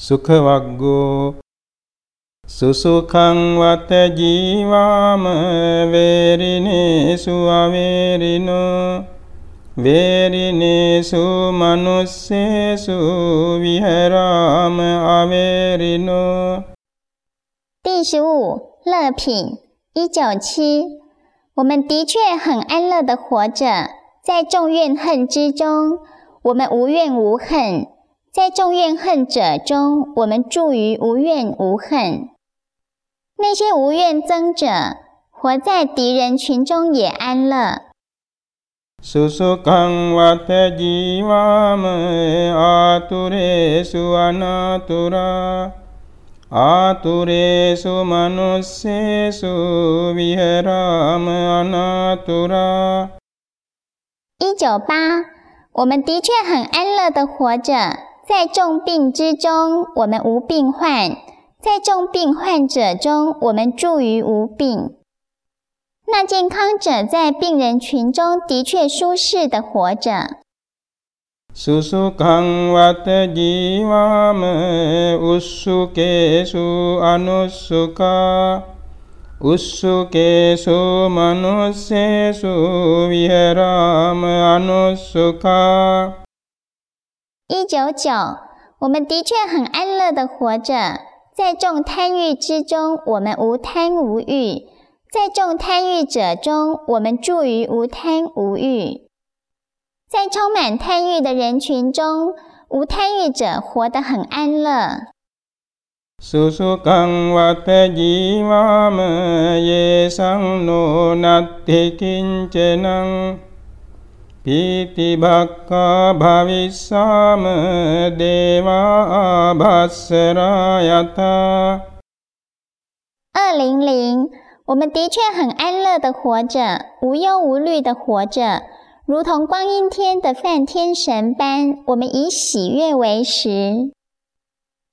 සුඛවග්ගෝ සුසුඛං වත ජීවාම වේරිනේසු අවේරිනෝ වේරිනේසු මනුස්සේසු විහරාම අවේරිනෝ 第十五乐品一九七，我们的确很安乐的活着，在众怨恨之中，我们无怨无恨； 在众怨恨者中，我们住于无怨无恨。那些无怨憎者，活在敌人群中也安乐。一九八，我们的确很安乐的活着，在重病之中，我们无病患。在重病患者中，我们住于无病。那健康者在病人群中的确舒适的活着。苏苏康瓦特吉瓦门乌一九九，我们的确很安乐的活着。在众贪欲之中，我们无贪无欲；在众贪欲者中，我们住于无贪无欲。在充满贪欲的人群中，无贪欲者活得很安乐。二零零，我们的确很安乐的活着，无忧无虑的活着，如同光阴天的梵天神般。我们以喜悦为食，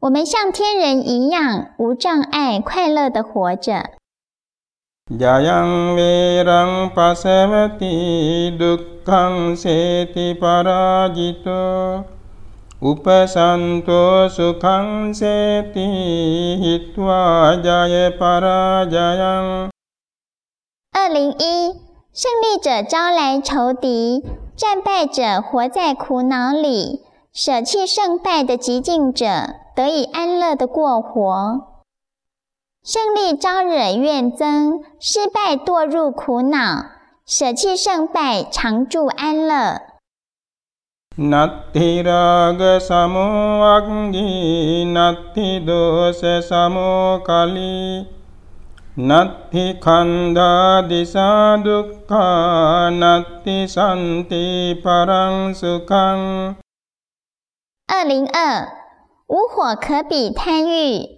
我们像天人一样，无障碍、快乐的活着。Jayang berang pasemati dukang seti para jito upa santo sukang seti hitwa jaya para jayang。二零一，胜利者招来仇敌，战败者活在苦恼里，舍弃胜败的急进者，得以安乐的过活。胜利招惹怨憎失败堕入苦恼舍弃胜败常住安乐 na ti samoa na ti do si samo kali na ti kanda disa du karan na ti samti parang su kang 二零二无火可比贪欲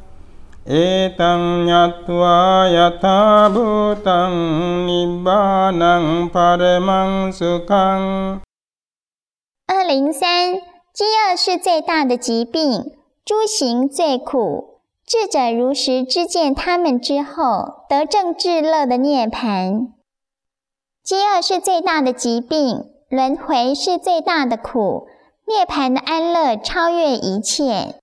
二零三，饥饿是最大的疾病。诸行最苦，智者如实知见他们之后，得正智乐的涅槃。饥饿是最大的疾病，轮回是最大的苦。涅槃的安乐超越一切。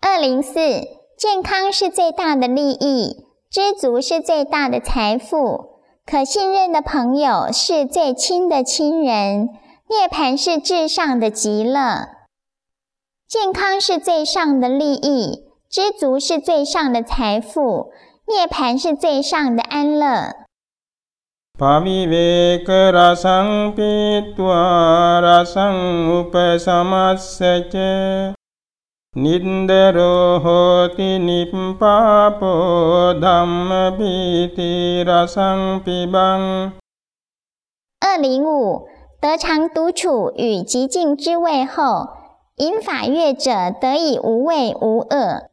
二零四，健康是最大的利益，知足是最大的财富，可信任的朋友是最亲的亲人，涅槃是至上的极乐。健康是最上的利益，知足是最上的财富，涅槃是最上的安乐。 නින්දරෝ හෝති නිප්පාපෝ ධම්ම පීති රසං පිබං 二零五得常独处与极静之味后， 引法乐者得以无畏无恶。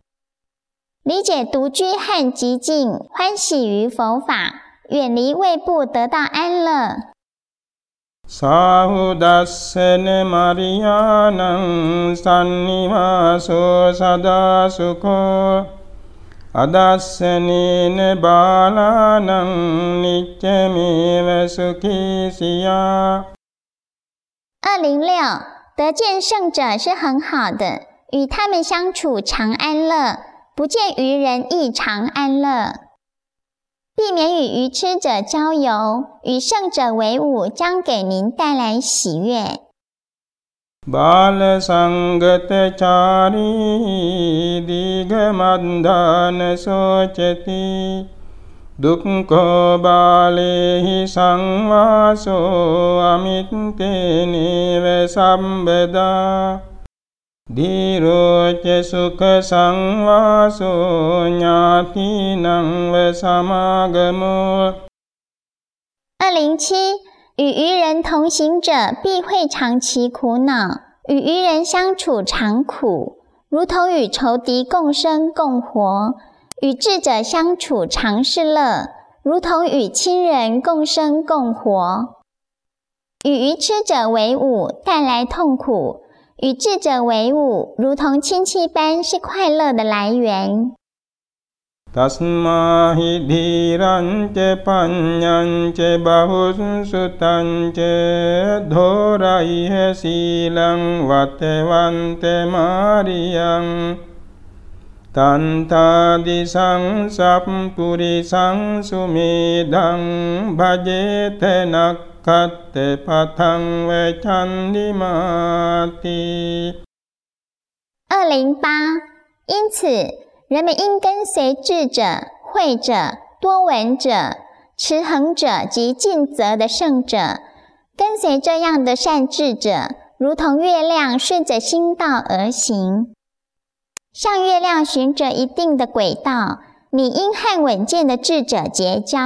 理解独居和极静，欢喜于佛法，远离胃部，得到安乐。සාහුදස්සන මරියානං සන්නිවාසෝ සදා සුකෝ අදස්සනේන බාලානං නිච්චමේව සුඛීසියා 二零六 得见圣者是很好的，与他们相处常安乐；不见愚人亦常安乐。避免与愚痴者交游，与圣者为伍，将给您带来喜悦。 බාල සංගතචාරී දීගමන්ධාන සෝචති දුක්කෝ බාලෙහි සංවාසෝ අමිත්තේනේව සම්බදා ධීරෝච සුඛ සංවාසෝ ඥාතිනංව සමාගමෝ 二零七，与愚人同行者必会长期苦恼；与愚人相处常苦，如同与仇敌共生共活； 与智者相处常是乐，如同与亲人共生共活；与愚痴者为伍，带来痛苦；与智者为伍，如同亲戚般，是快乐的来源。tasma hi dhiran ce panyan ce sutan ce dhora ihe silang vate vante mariyang තන්තාදිසං සප්පුරිසං සුමේදං භජේත නක්කත් පතං වචන්දිමාති 二零八，因此人们应跟随智者、慧者、多闻者、持恒者及尽责的圣者，跟随这样的善智者，如同月亮顺着星道而行。 向月亮循着一定的轨道，你应和稳健的智者结交。